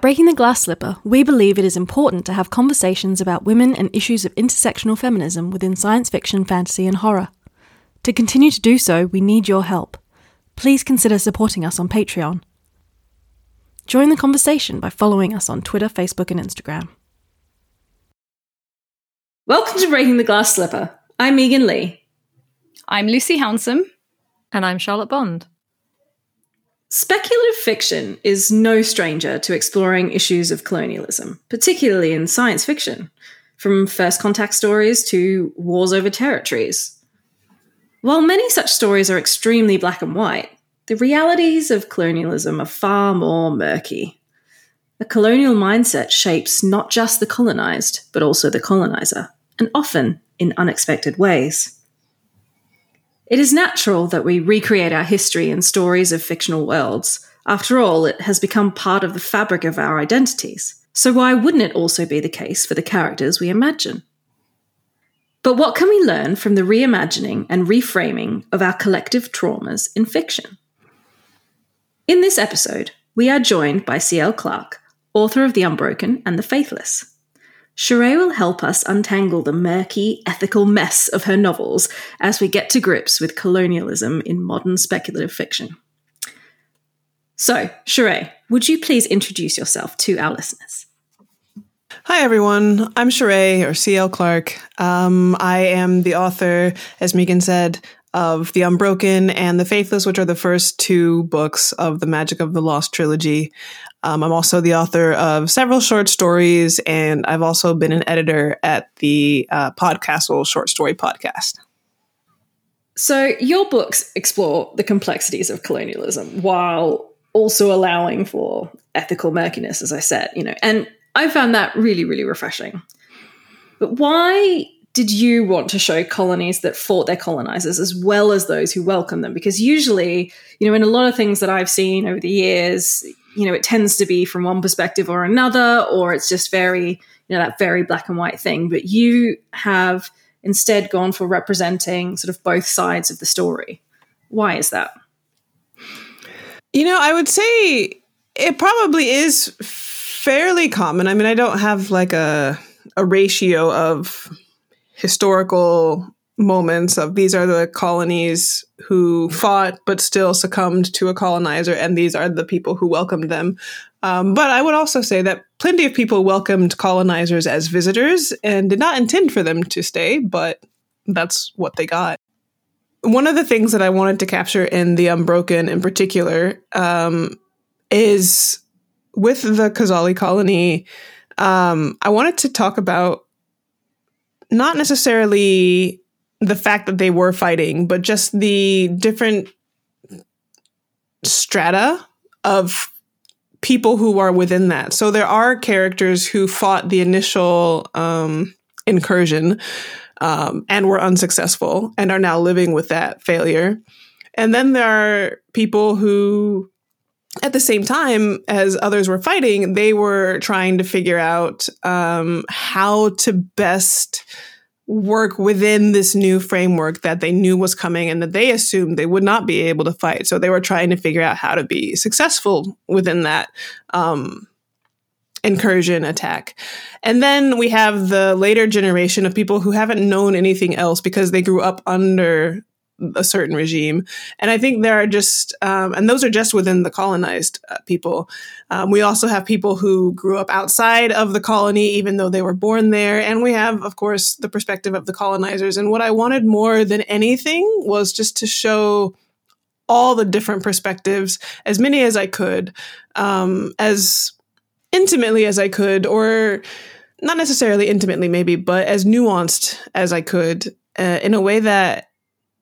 At Breaking the Glass Slipper, we believe it is important to have conversations about women and issues of intersectional feminism within science fiction, fantasy, and horror. To continue to do so, we need your help. Please consider supporting us on Patreon. Join the conversation by following us on Twitter, Facebook, and Instagram. Welcome to Breaking the Glass Slipper. I'm Megan Leigh. I'm Lucy Hounsom. And I'm Charlotte Bond. Speculative fiction is no stranger to exploring issues of colonialism, particularly in science fiction, from first contact stories to wars over territories. While many such stories are extremely black and white, the realities of colonialism are far more murky. The colonial mindset shapes not just the colonized, but also the colonizer, and often in unexpected ways. It is natural that we recreate our history in stories of fictional worlds. After all, it has become part of the fabric of our identities. So why wouldn't it also be the case for the characters we imagine? But what can we learn from the reimagining and reframing of our collective traumas in fiction? In this episode, we are joined by C.L. Clark, author of The Unbroken and The Faithless. Cherae will help us untangle the murky, ethical mess of her novels as we get to grips with colonialism in modern speculative fiction. So, Cherae, would you please introduce yourself to our listeners? Hi, everyone. I'm Cherae, or C.L. Clark. Um, I am the author, as Megan said, of The Unbroken and The Faithless, which are the first two books of the Magic of the Lost trilogy. Um, I'm also the author of several short stories, and I've also been an editor at the uh, Podcastle Short Story Podcast. So, your books explore the complexities of colonialism while also allowing for ethical murkiness, as I said, you know, and I found that really, really refreshing. But why did you want to show colonies that fought their colonizers as well as those who welcomed them? Because usually, you know, in a lot of things that I've seen over the years, you know, it tends to be from one perspective or another, or it's just very, you know, that very black and white thing. But you have instead gone for representing sort of both sides of the story. Why is that? You know, I would say it probably is fairly common. I mean, I don't have like a a ratio of historical moments of these are the colonies who fought but still succumbed to a colonizer, and these are the people who welcomed them. Um, but I would also say that plenty of people welcomed colonizers as visitors and did not intend for them to stay, but that's what they got. One of the things that I wanted to capture in The Unbroken in particular um, is with the Qazāli colony, um, I wanted to talk about not necessarily the fact that they were fighting, but just the different strata of people who are within that. So there are characters who fought the initial um, incursion um, and were unsuccessful and are now living with that failure. And then there are people who, at the same time as others were fighting, they were trying to figure out um, how to best work within this new framework that they knew was coming and that they assumed they would not be able to fight. So they were trying to figure out how to be successful within that um, incursion attack. And then we have the later generation of people who haven't known anything else because they grew up under a certain regime. And I think there are just, um, and those are just within the colonized uh, people. Um, we also have people who grew up outside of the colony, even though they were born there. And we have, of course, the perspective of the colonizers. And what I wanted more than anything was just to show all the different perspectives, as many as I could, um, as intimately as I could, or not necessarily intimately, maybe, but as nuanced as I could, uh, in a way that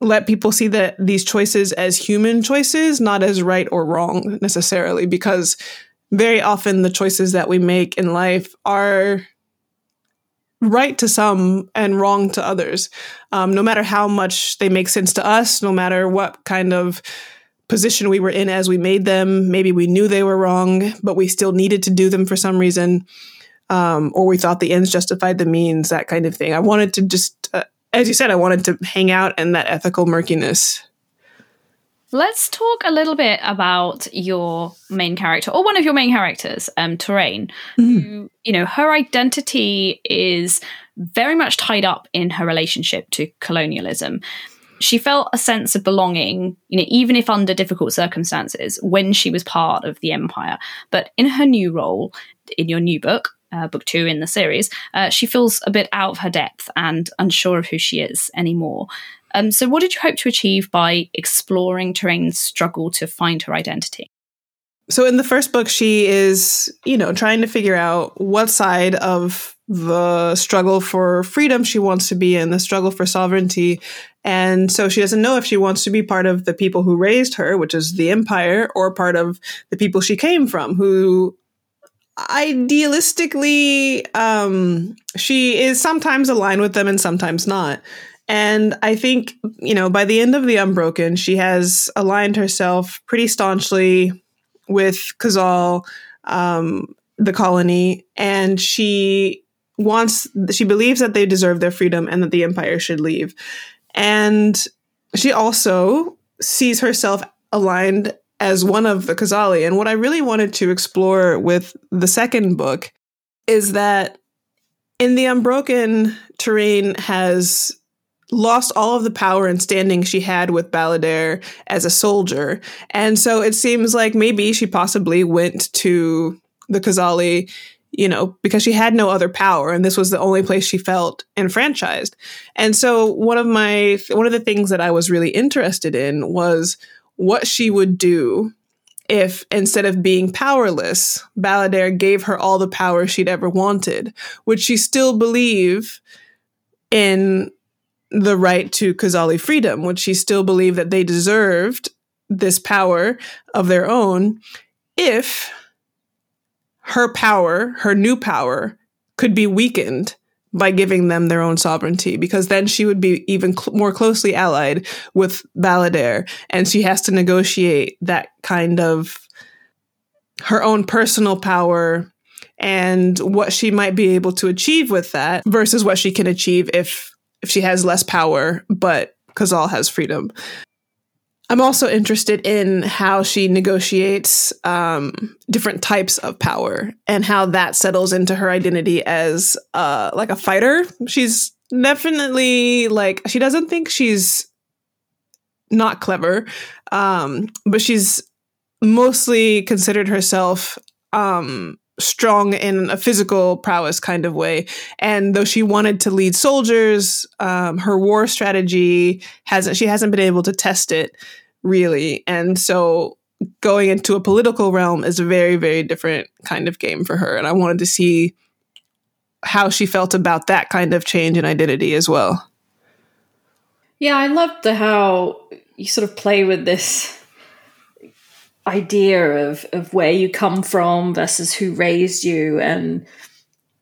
let people see that these choices as human choices, not as right or wrong necessarily, because very often the choices that we make in life are right to some and wrong to others. Um, no matter how much they make sense to us, no matter what kind of position we were in as we made them, maybe we knew they were wrong, but we still needed to do them for some reason. Um, or we thought the ends justified the means, that kind of thing. I wanted to just as you said, I wanted to hang out in that ethical murkiness. Let's talk a little bit about your main character, or one of your main characters, um, Touraine. Mm. Who, you know, her identity is very much tied up in her relationship to colonialism. She felt a sense of belonging, you know, even if under difficult circumstances, when she was part of the empire. But in her new role, in your new book, uh, book two in the series, uh, she feels a bit out of her depth and unsure of who she is anymore. Um, so, what did you hope to achieve by exploring Touraine's struggle to find her identity? So, in the first book, she is, you know, trying to figure out what side of the struggle for freedom she wants to be in, the struggle for sovereignty. And so she doesn't know if she wants to be part of the people who raised her, which is the empire, or part of the people she came from, who idealistically um, she is sometimes aligned with them and sometimes not. And I think, you know, by the end of The Unbroken, she has aligned herself pretty staunchly with Qazāl, um, the colony, and she wants, she believes that they deserve their freedom and that the empire should leave. And she also sees herself aligned as one of the Qazāli. And what I really wanted to explore with the second book is that in The Unbroken, Touraine has lost all of the power and standing she had with Balladaire as a soldier. And so it seems like maybe she possibly went to the Qazāli, you know, because she had no other power and this was the only place she felt enfranchised. And so one of my one of the things that I was really interested in was what she would do if instead of being powerless, Balladaire gave her all the power she'd ever wanted. Would she still believe in the right to Qazāli freedom? Would she still believe that they deserved this power of their own if her power, her new power, could be weakened by giving them their own sovereignty because then she would be even cl- more closely allied with Balladaire and she has to negotiate that kind of her own personal power and what she might be able to achieve with that versus what she can achieve if if she has less power, but Qazāl has freedom. I'm also interested in how she negotiates um, different types of power and how that settles into her identity as uh, like a fighter. She's definitely like she doesn't think she's not clever, um, but she's mostly considered herself um, strong in a physical prowess kind of way. And though she wanted to lead soldiers, um, her war strategy hasn't, she hasn't been able to test it really. And so going into a political realm is a very, very different kind of game for her. And I wanted to see how she felt about that kind of change in identity as well. Yeah, I loved the how you sort of play with this idea of of where you come from versus who raised you and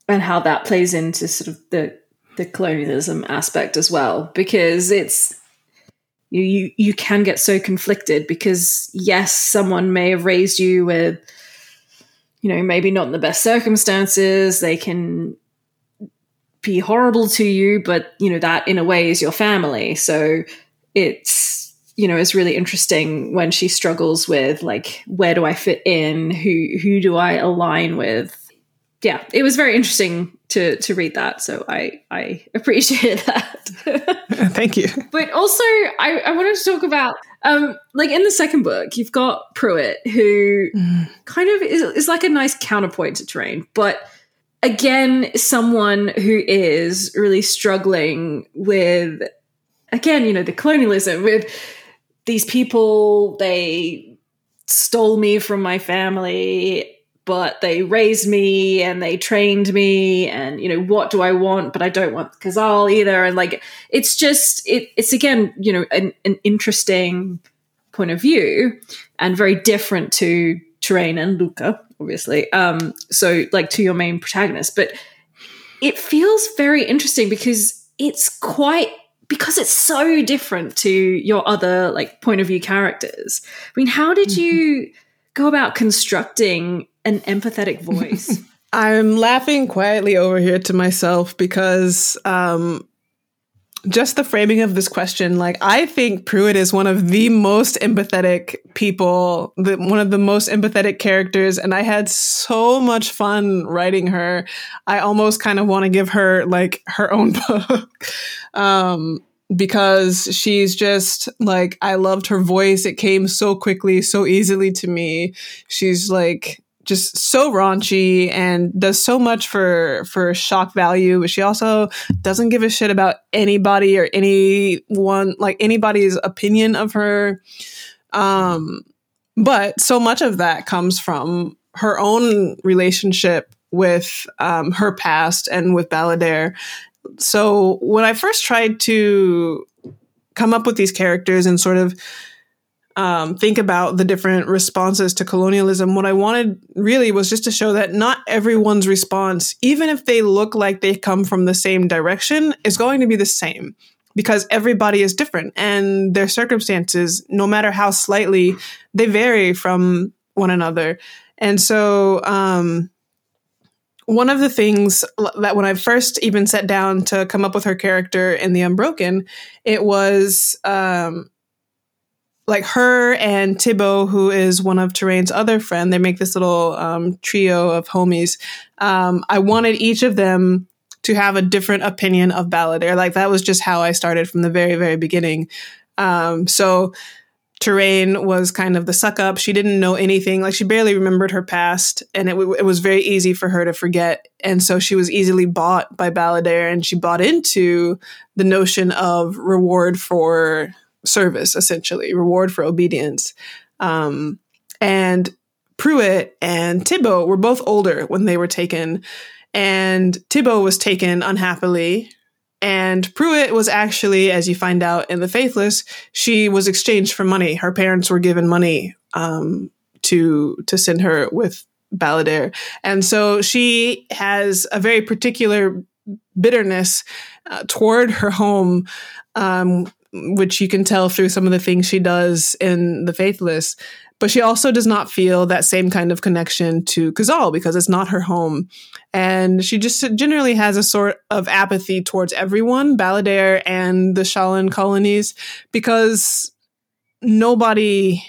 and how that plays into sort of the the colonialism aspect as well. Because it's you you you can get so conflicted because yes someone may have raised you with you know maybe not in the best circumstances they can be horrible to you but you know that in a way is your family. So it's you know is really interesting when she struggles with like where do I fit in? Who who do I align with? Yeah it was very interesting to to read that. So I I appreciate that. Thank you. But also I I wanted to talk about um like in the second book you've got Pruett who mm. kind of is, is like a nice counterpoint to Touraine but again someone who is really struggling with again you know the colonialism with these people they stole me from my family but they raised me and they trained me and you know what do i want but i don't want Qazāl either. And like it's just it, it's again you know an, an interesting point of view and very different to Touraine and luca obviously um so like to your main protagonist. But it feels very interesting because it's quite because it's so different to your other like point of view characters. I mean, how did you go about constructing an empathetic voice? I'm laughing quietly over here to myself because um, just the framing of this question, like I think Pruett is one of the most empathetic people, the, one of the most empathetic characters, and I had so much fun writing her. I almost kind of want to give her like her own book. um, because she's just like I loved her voice. It came so quickly, so easily to me. She's like just so raunchy and does so much for for shock value but she also doesn't give a shit about anybody or anyone like anybody's opinion of her um but so much of that comes from her own relationship with um, her past and with Balladaire. So when I first tried to come up with these characters and sort of um, think about the different responses to colonialism, what I wanted really was just to show that not everyone's response, even if they look like they come from the same direction, is going to be the same because everybody is different and their circumstances, no matter how slightly, they vary from one another. And so, um, one of the things that when I first even sat down to come up with her character in The Unbroken, it was um, like her and Tibeau, who is one of Touraine's other friend, they make this little um, trio of homies. Um, I wanted each of them to have a different opinion of Balladaire. Like that was just how I started from the very, very beginning. Um, so Touraine was kind of the suck up. She didn't know anything. Like she barely remembered her past, and it, w- it was very easy for her to forget. And so she was easily bought by Balladaire, and she bought into the notion of reward for service, essentially, reward for obedience. Um, and Pruett and Tibeau were both older when they were taken, and Tibeau was taken unhappily. And Pruett was actually, as you find out in The Faithless, she was exchanged for money. Her parents were given money um, to to send her with Balladaire, and so she has a very particular bitterness uh, toward her home um, which you can tell through some of the things she does in The Faithless. But she also does not feel that same kind of connection to Qazāl because it's not her home. And she just generally has a sort of apathy towards everyone, Balladaire and the Shallan colonies, because nobody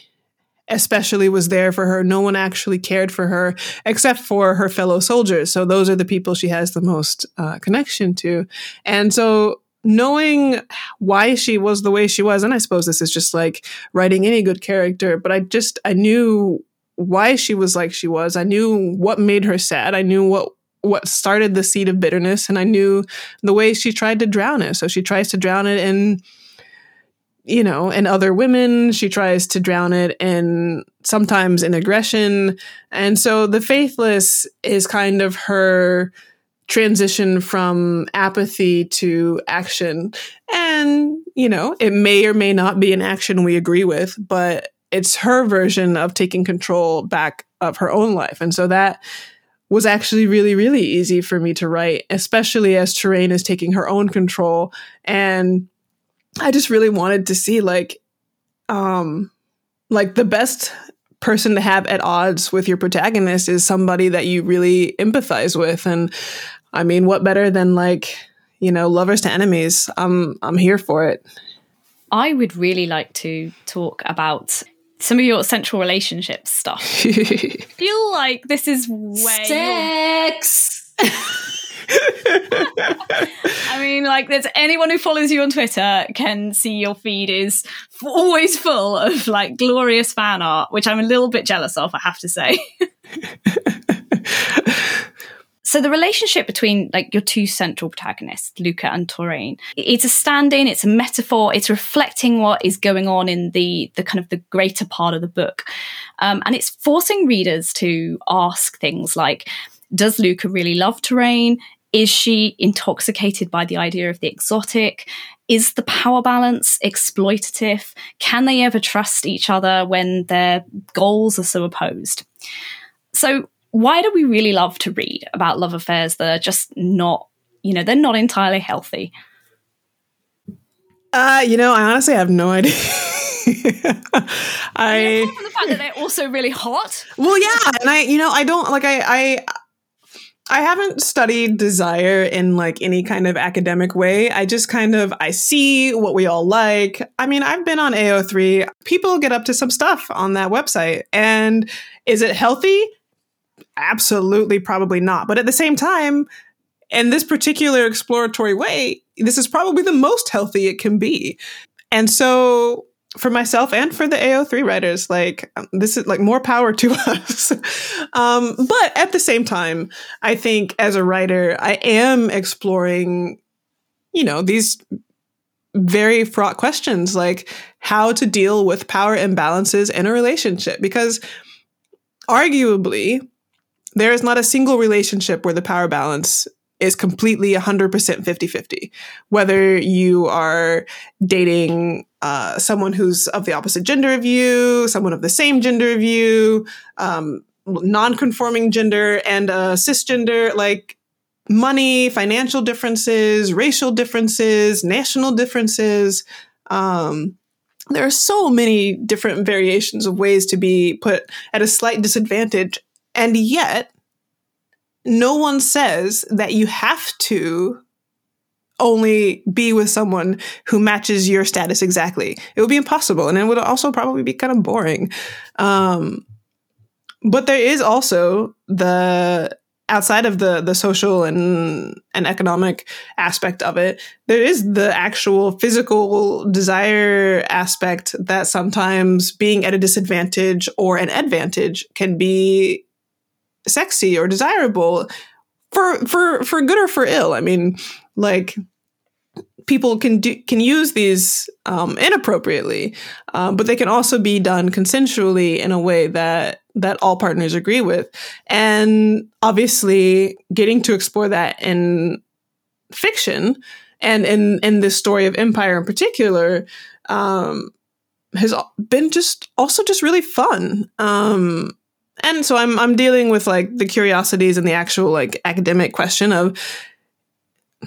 especially was there for her. No one actually cared for her except for her fellow soldiers. So those are the people she has the most uh, connection to. And so knowing why she was the way she was, and I suppose this is just like writing any good character, but I just, I knew why she was like she was. I knew what made her sad. I knew what what started the seed of bitterness and I knew the way she tried to drown it. So she tries to drown it in you know, in other women, she tries to drown it in sometimes in aggression. And so the faithless is kind of her transition from apathy to action. And, you know, it may or may not be an action we agree with, but it's her version of taking control back of her own life. And so that was actually really, really easy for me to write, especially as Touraine is taking her own control. And I just really wanted to see like, um, like the best person to have at odds with your protagonist is somebody that you really empathize with. And I mean, what better than like, you know, lovers to enemies? I'm I'm here for it. I would really like to talk about some of your central relationships stuff. feel like this is way sex. I mean, like, there's anyone who follows you on Twitter can see your feed is always full of like glorious fan art, which I'm a little bit jealous of, I have to say. So the relationship between like your two central protagonists, Luca and Touraine, it's a stand-in, it's a metaphor, it's reflecting what is going on in the the kind of the greater part of the book. Um, and it's forcing readers to ask things like, does Luca really love Touraine? Is she intoxicated by the idea of the exotic? Is the power balance exploitative? Can they ever trust each other when their goals are so opposed? So why do we really love to read about love affairs that are just not, you know, they're not entirely healthy? Uh, you know, I honestly have no idea. I from the fact that they're also really hot. Well, yeah, and I, you know, I don't like I, I, I haven't studied desire in like any kind of academic way. I just kind of I see what we all like. I mean, I've been on AO3. People get up to some stuff on that website. And is it healthy? Absolutely probably not. But at the same time, in this particular exploratory way, this is probably the most healthy it can be. And so for myself and for the AO3 writers, like um, this is like more power to us. um, but at the same time, I think as a writer, I am exploring, you know, these very fraught questions like how to deal with power imbalances in a relationship. Because arguably, there is not a single relationship where the power balance is completely 100% 50 50. Whether you are dating uh, someone who's of the opposite gender of you, someone of the same gender of you, um, non conforming gender, and a cisgender, like money, financial differences, racial differences, national differences. Um, there are so many different variations of ways to be put at a slight disadvantage. And yet, no one says that you have to only be with someone who matches your status exactly. It would be impossible, and it would also probably be kind of boring. Um, but there is also the outside of the the social and and economic aspect of it there is the actual physical desire aspect that sometimes being at a disadvantage or an advantage can be sexy or desirable for for for good or for ill. I mean, like people can do can use these um, inappropriately, um, but they can also be done consensually in a way that that all partners agree with. And obviously, getting to explore that in fiction and in in this story of empire in particular um, has been just also just really fun. Um, and so I'm I'm dealing with like the curiosities and the actual like academic question of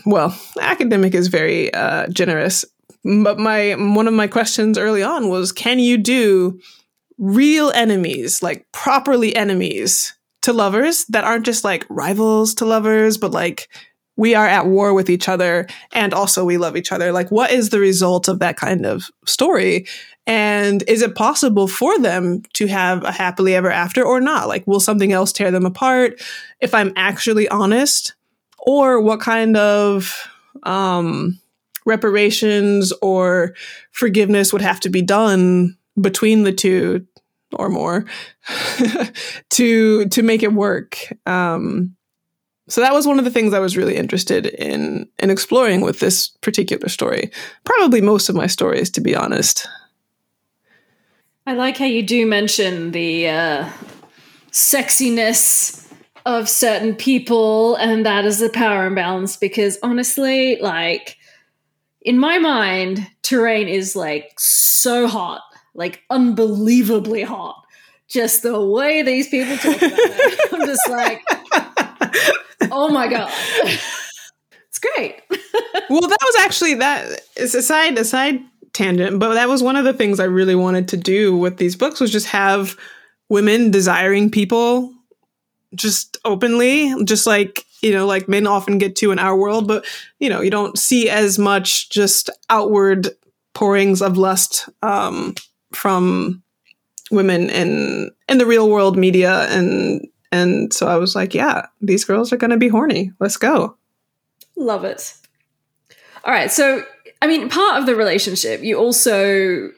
well, academic is very uh, generous, but my one of my questions early on was can you do real enemies, like properly enemies to lovers that aren't just like rivals to lovers, but like we are at war with each other and also we love each other. Like, what is the result of that kind of story? And is it possible for them to have a happily ever after or not? Like, will something else tear them apart? If I'm actually honest, or what kind of um, reparations or forgiveness would have to be done between the two or more to to make it work? Um, so that was one of the things I was really interested in in exploring with this particular story. Probably most of my stories, to be honest. I like how you do mention the uh, sexiness of certain people, and that is the power imbalance. Because honestly, like in my mind, Touraine is like so hot, like unbelievably hot. Just the way these people talk about it, I'm just like oh my god. it's great. well, that was actually that is a side a side tangent, but that was one of the things I really wanted to do with these books was just have women desiring people just openly, just like you know, like men often get to in our world, but you know, you don't see as much just outward pourings of lust um, from women in in the real world media and and so I was like, yeah, these girls are going to be horny. Let's go. Love it. All right. So, I mean, part of the relationship, you also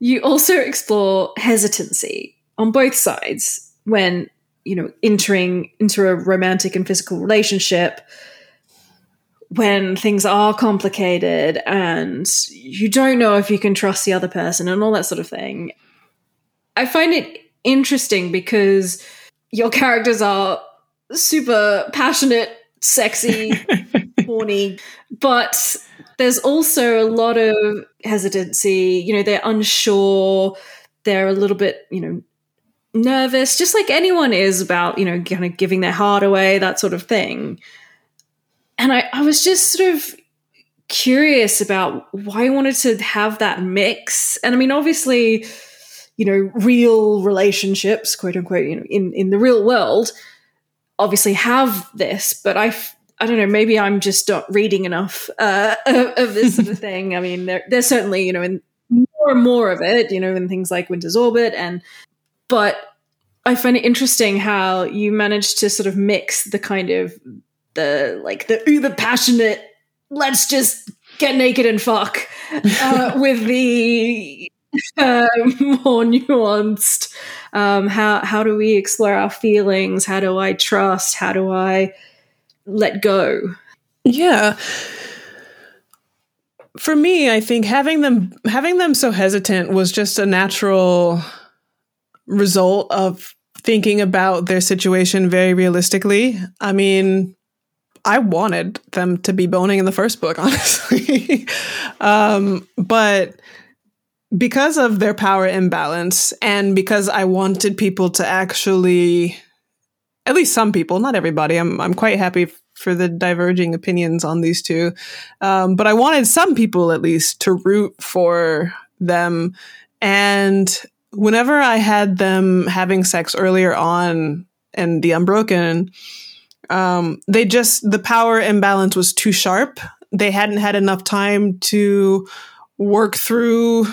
you also explore hesitancy on both sides when, you know, entering into a romantic and physical relationship when things are complicated and you don't know if you can trust the other person and all that sort of thing. I find it interesting because your characters are super passionate, sexy, horny, but there's also a lot of hesitancy. You know, they're unsure, they're a little bit, you know, nervous, just like anyone is about, you know, kind of giving their heart away, that sort of thing. And I, I was just sort of curious about why I wanted to have that mix. And I mean, obviously, you know, real relationships, quote unquote, you know, in, in the real world, obviously have this, but I, I don't know, maybe I'm just not reading enough uh, of this sort of thing. I mean, there, there's certainly, you know, in more and more of it, you know, in things like Winter's Orbit, and but I find it interesting how you managed to sort of mix the kind of the like the uber passionate, let's just get naked and fuck, uh, with the uh, more nuanced. Um, how how do we explore our feelings? How do I trust? How do I let go? Yeah. For me, I think having them having them so hesitant was just a natural result of thinking about their situation very realistically. I mean, I wanted them to be boning in the first book, honestly. um, but because of their power imbalance and because I wanted people to actually at least some people, not everybody. I'm I'm quite happy for the diverging opinions on these two. Um, but I wanted some people at least to root for them. And whenever I had them having sex earlier on in The Unbroken, um, they just, the power imbalance was too sharp. They hadn't had enough time to work through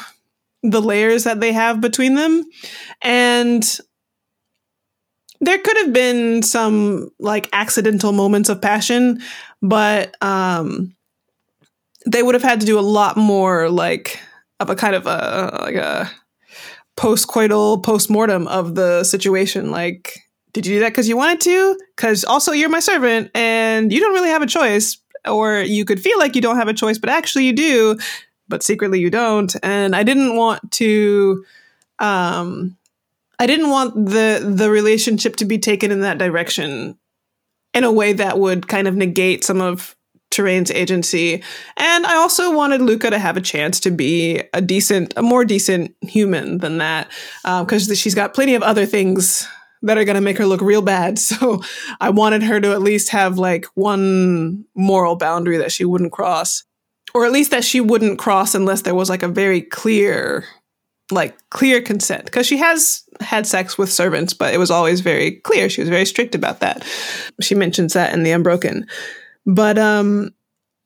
the layers that they have between them. And there could have been some like accidental moments of passion, but um, they would have had to do a lot more like of a kind of a like a post-coital post-mortem of the situation. Like did you do that because you wanted to? Because also you're my servant and you don't really have a choice or you could feel like you don't have a choice but actually you do but secretly you don't and i didn't want to um I didn't want the the relationship to be taken in that direction in a way that would kind of negate some of Touraine's agency. And I also wanted Luca to have a chance to be a decent, a more decent human than that, because um, she's got plenty of other things that are going to make her look real bad. So I wanted her to at least have like one moral boundary that she wouldn't cross, or at least that she wouldn't cross unless there was like a very clear like clear consent because she has had sex with servants, but it was always very clear. She was very strict about that. She mentions that in The Unbroken. But um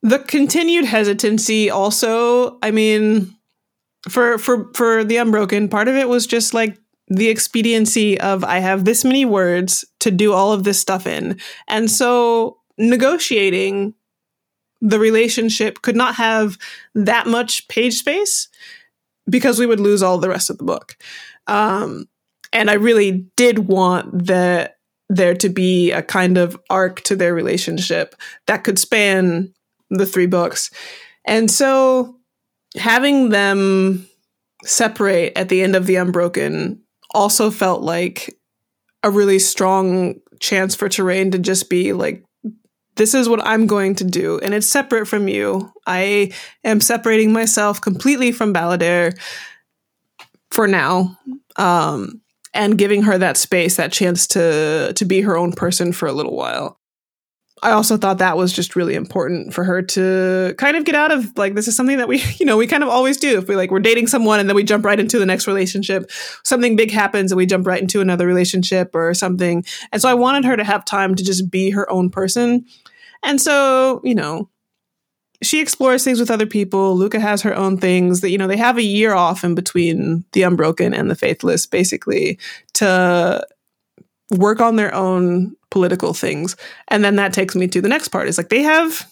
the continued hesitancy also, I mean, for for for The Unbroken, part of it was just like the expediency of I have this many words to do all of this stuff in. And so negotiating the relationship could not have that much page space because we would lose all the rest of the book. Um, and I really did want that there to be a kind of arc to their relationship that could span the three books. And so having them separate at the end of The Unbroken also felt like a really strong chance for Touraine to just be like, this is what I'm going to do, and it's separate from you. I am separating myself completely from Balladaire for now, um, and giving her that space, that chance to to be her own person for a little while. I also thought that was just really important for her to kind of get out of like this is something that we you know we kind of always do if we like we're dating someone and then we jump right into the next relationship something big happens and we jump right into another relationship or something and so I wanted her to have time to just be her own person and so, you know, she explores things with other people. Luca has her own things that, you know, they have a year off in between the unbroken and the faithless, basically, to work on their own political things. And then that takes me to the next part. Is like they have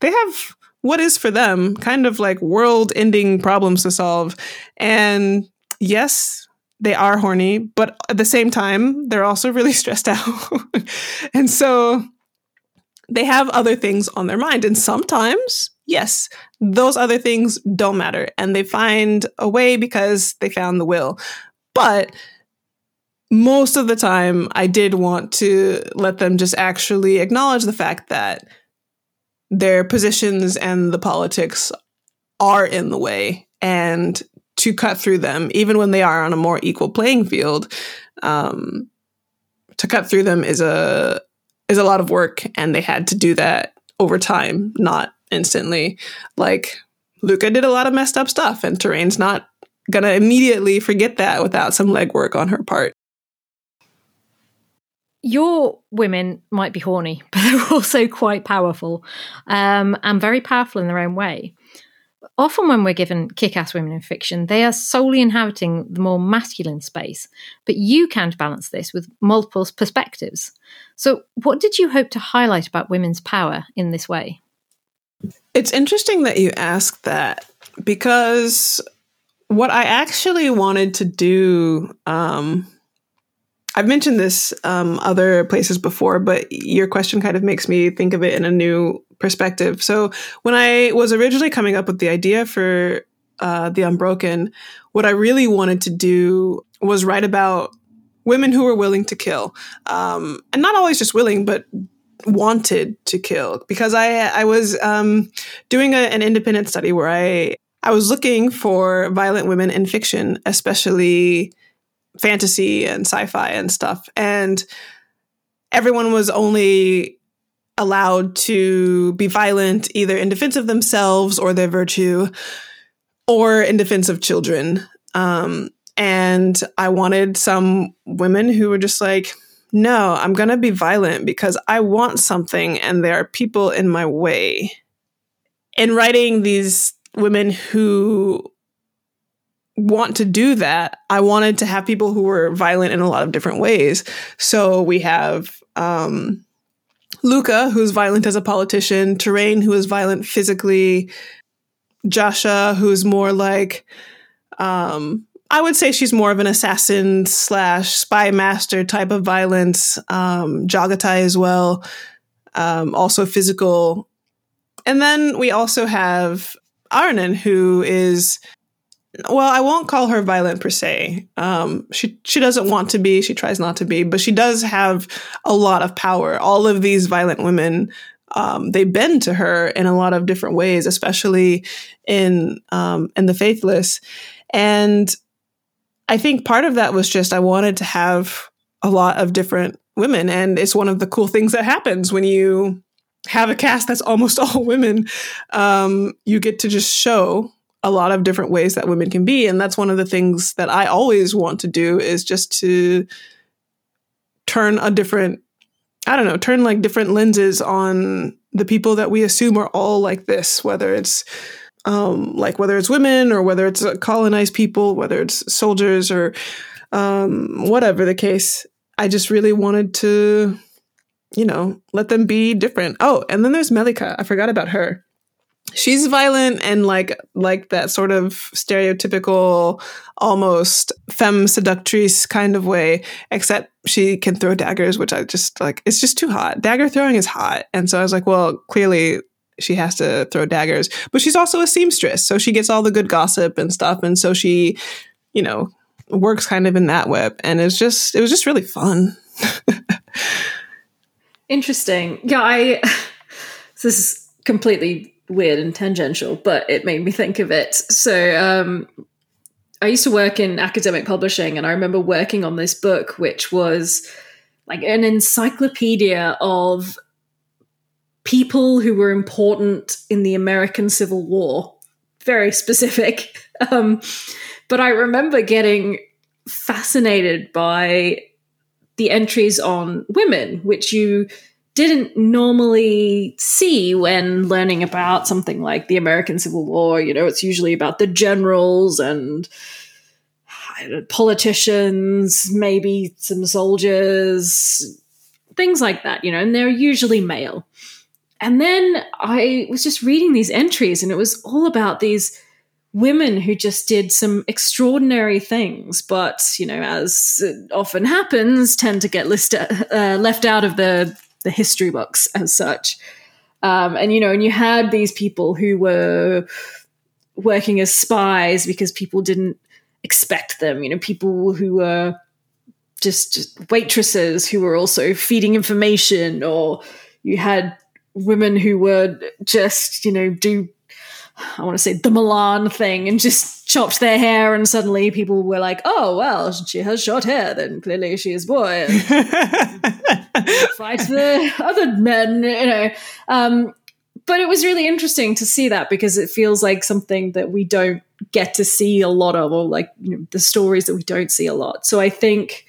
they have what is for them kind of like world ending problems to solve. And yes, they are horny, but at the same time, they're also really stressed out. and so they have other things on their mind. And sometimes, yes, those other things don't matter. And they find a way because they found the will. But most of the time, I did want to let them just actually acknowledge the fact that their positions and the politics are in the way and to cut through them, even when they are on a more equal playing field. Um, to cut through them is a is a lot of work and they had to do that over time, not instantly. Like Luca did a lot of messed up stuff and Touraine's not gonna immediately forget that without some legwork on her part. your women might be horny, but they're also quite powerful um, and very powerful in their own way. Often, when we're given kick ass women in fiction, they are solely inhabiting the more masculine space, but you counterbalance this with multiple perspectives. So, what did you hope to highlight about women's power in this way? It's interesting that you ask that because what I actually wanted to do um, I've mentioned this um, other places before, but your question kind of makes me think of it in a new perspective. So when I was originally coming up with the idea for uh, the Unbroken, what I really wanted to do was write about women who were willing to kill, um, and not always just willing, but wanted to kill. Because I I was um, doing a, an independent study where I I was looking for violent women in fiction, especially fantasy and sci-fi and stuff. And everyone was only allowed to be violent either in defense of themselves or their virtue or in defense of children. Um, and i wanted some women who were just like no i'm going to be violent because i want something and there are people in my way. In writing these women who want to do that, I wanted to have people who were violent in a lot of different ways. So we have um, Luca, who's violent as a politician, Touraine, who is violent physically, Djasha, who's more like, um, I would say she's more of an assassin slash spy master type of violence. Um, Jaghotai as well, um, also physical. And then we also have Ahriman, who is well, I won't call her violent per se. Um, she she doesn't want to be. She tries not to be, but she does have a lot of power. All of these violent women, um, they bend to her in a lot of different ways, especially in um, in the Faithless. And I think part of that was just I wanted to have a lot of different women, and it's one of the cool things that happens when you have a cast that's almost all women. Um, you get to just show a lot of different ways that women can be. And that's one of the things that i always want to do is just to turn a different i don't know turn like different lenses on the people that we assume are all like this whether it's um, like whether it's women or whether it's colonized people whether it's soldiers or um, whatever the case. I just really wanted to you know let them be different. Oh and then there's melika. I forgot about her she's violent and like like that sort of stereotypical almost femme seductrice kind of way except she can throw daggers which i just like it's just too hot. Dagger throwing is hot. And so i was like well clearly she has to throw daggers. But she's also a seamstress so she gets all the good gossip and stuff. And so she you know works kind of in that web. And it's just it was just really fun. Interesting. Yeah i this is completely weird and tangential, but it made me think of it. So, um, I used to work in academic publishing, and I remember working on this book, which was like an encyclopedia of people who were important in the American Civil War. Very specific. Um, but I remember getting fascinated by the entries on women, which you didn't normally see when learning about something like the American Civil War. You know, it's usually about the generals and politicians, maybe some soldiers, things like that, you know, and they're usually male. And then I was just reading these entries, and it was all about these women who just did some extraordinary things, but you know, as often happens, tend to get list- uh, left out of the the history books as such. Um, and you know, and you had these people who were working as spies because people didn't expect them. You know, people who were just, just waitresses who were also feeding information, or you had women who were just, you know, do I want to say the Mulan thing and just chopped their hair, and suddenly people were like, "Oh well, she has short hair, then clearly she is boy." fight the other men, you know. Um, but it was really interesting to see that because it feels like something that we don't get to see a lot of, or like you know, the stories that we don't see a lot. So I think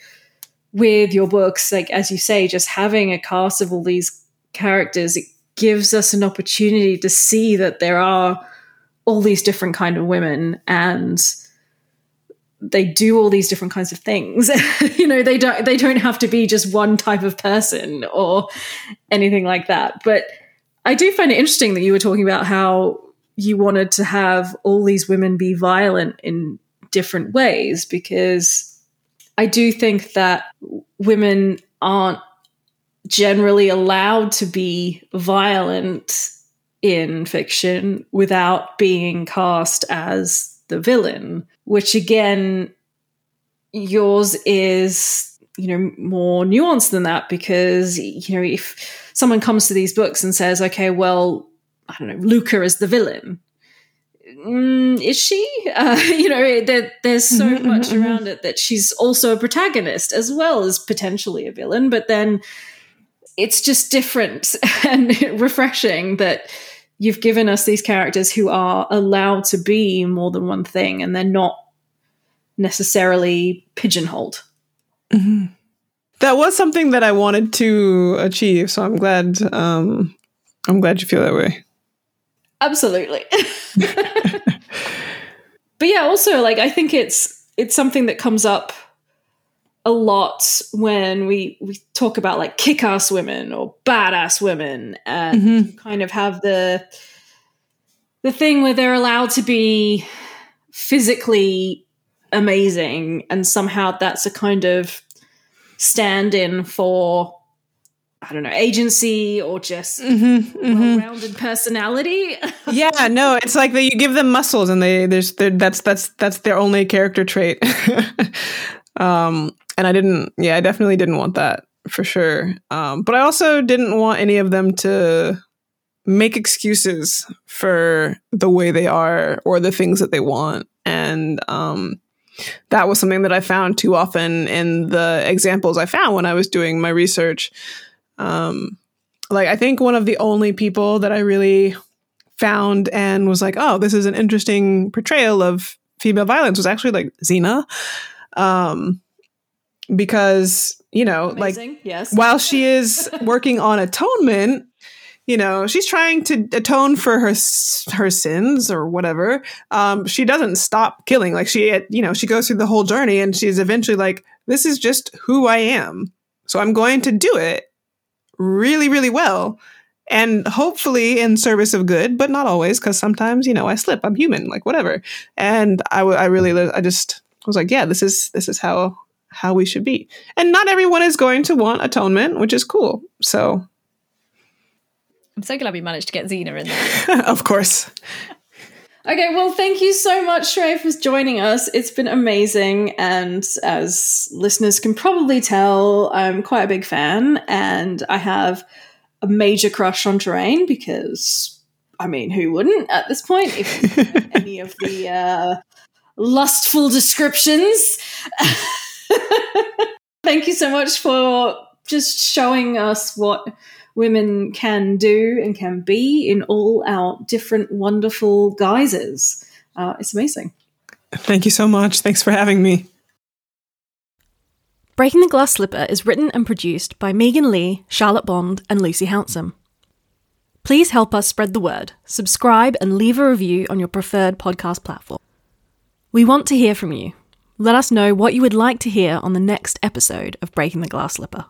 with your books, like as you say, just having a cast of all these characters, it gives us an opportunity to see that there are all these different kind of women and they do all these different kinds of things. You know they don't they don't have to be just one type of person or anything like that. But i do find it interesting that you were talking about how you wanted to have all these women be violent in different ways because i do think that women aren't generally allowed to be violent in fiction without being cast as the villain, which again, yours is, you know, more nuanced than that because, you know, if someone comes to these books and says, okay, well, I don't know, Luca is the villain. Mm, is she? Uh, you know, there, there's so much around it that she's also a protagonist as well as potentially a villain. But then it's just different and refreshing that you've given us these characters who are allowed to be more than one thing and they're not necessarily pigeonholed. Mm-hmm. That was something that I wanted to achieve, so I'm glad. Um, I'm glad you feel that way. Absolutely. but yeah, also like I think it's it's something that comes up a lot when we we talk about like kick-ass women or badass women and mm-hmm. kind of have the the thing where they're allowed to be physically amazing and somehow that's a kind of stand-in for I don't know, agency or just mm-hmm, mm-hmm. well-rounded personality. yeah, no, it's like that you give them muscles and they there's that's that's that's their only character trait. um and I didn't. Yeah, I definitely didn't want that for sure. Um, but I also didn't want any of them to make excuses for the way they are or the things that they want. And um, that was something that I found too often in the examples I found when I was doing my research. Um, like, I think one of the only people that I really found and was like, oh, this is an interesting portrayal of female violence was actually like Xena. Um, because you know Amazing. like yes. while she is working on atonement you know she's trying to atone for her her sins or whatever. Um she doesn't stop killing. Like she you know she goes through the whole journey and she's eventually like this is just who i am. So i'm going to do it really really well and hopefully in service of good but not always because sometimes you know i slip. I'm human. Like whatever. And I, w- I really i just was like yeah this is this is how how we should be. And not everyone is going to want atonement, which is cool. So I'm so glad we managed to get Xena in there. of course. Okay, well, thank you so much, Cherae, for joining us. It's been amazing. And as listeners can probably tell, I'm quite a big fan. And I have a major crush on Touraine because, I mean, who wouldn't at this point? If any of the uh, lustful descriptions. Thank you so much for just showing us what women can do and can be in all our different wonderful guises. Uh, it's amazing. Thank you so much. Thanks for having me. Breaking the Glass Slipper is written and produced by Megan Leigh, Charlotte Bond, and Lucy Hounsom. Please help us spread the word, subscribe, and leave a review on your preferred podcast platform. We want to hear from you. Let us know what you would like to hear on the next episode of Breaking the Glass Slipper.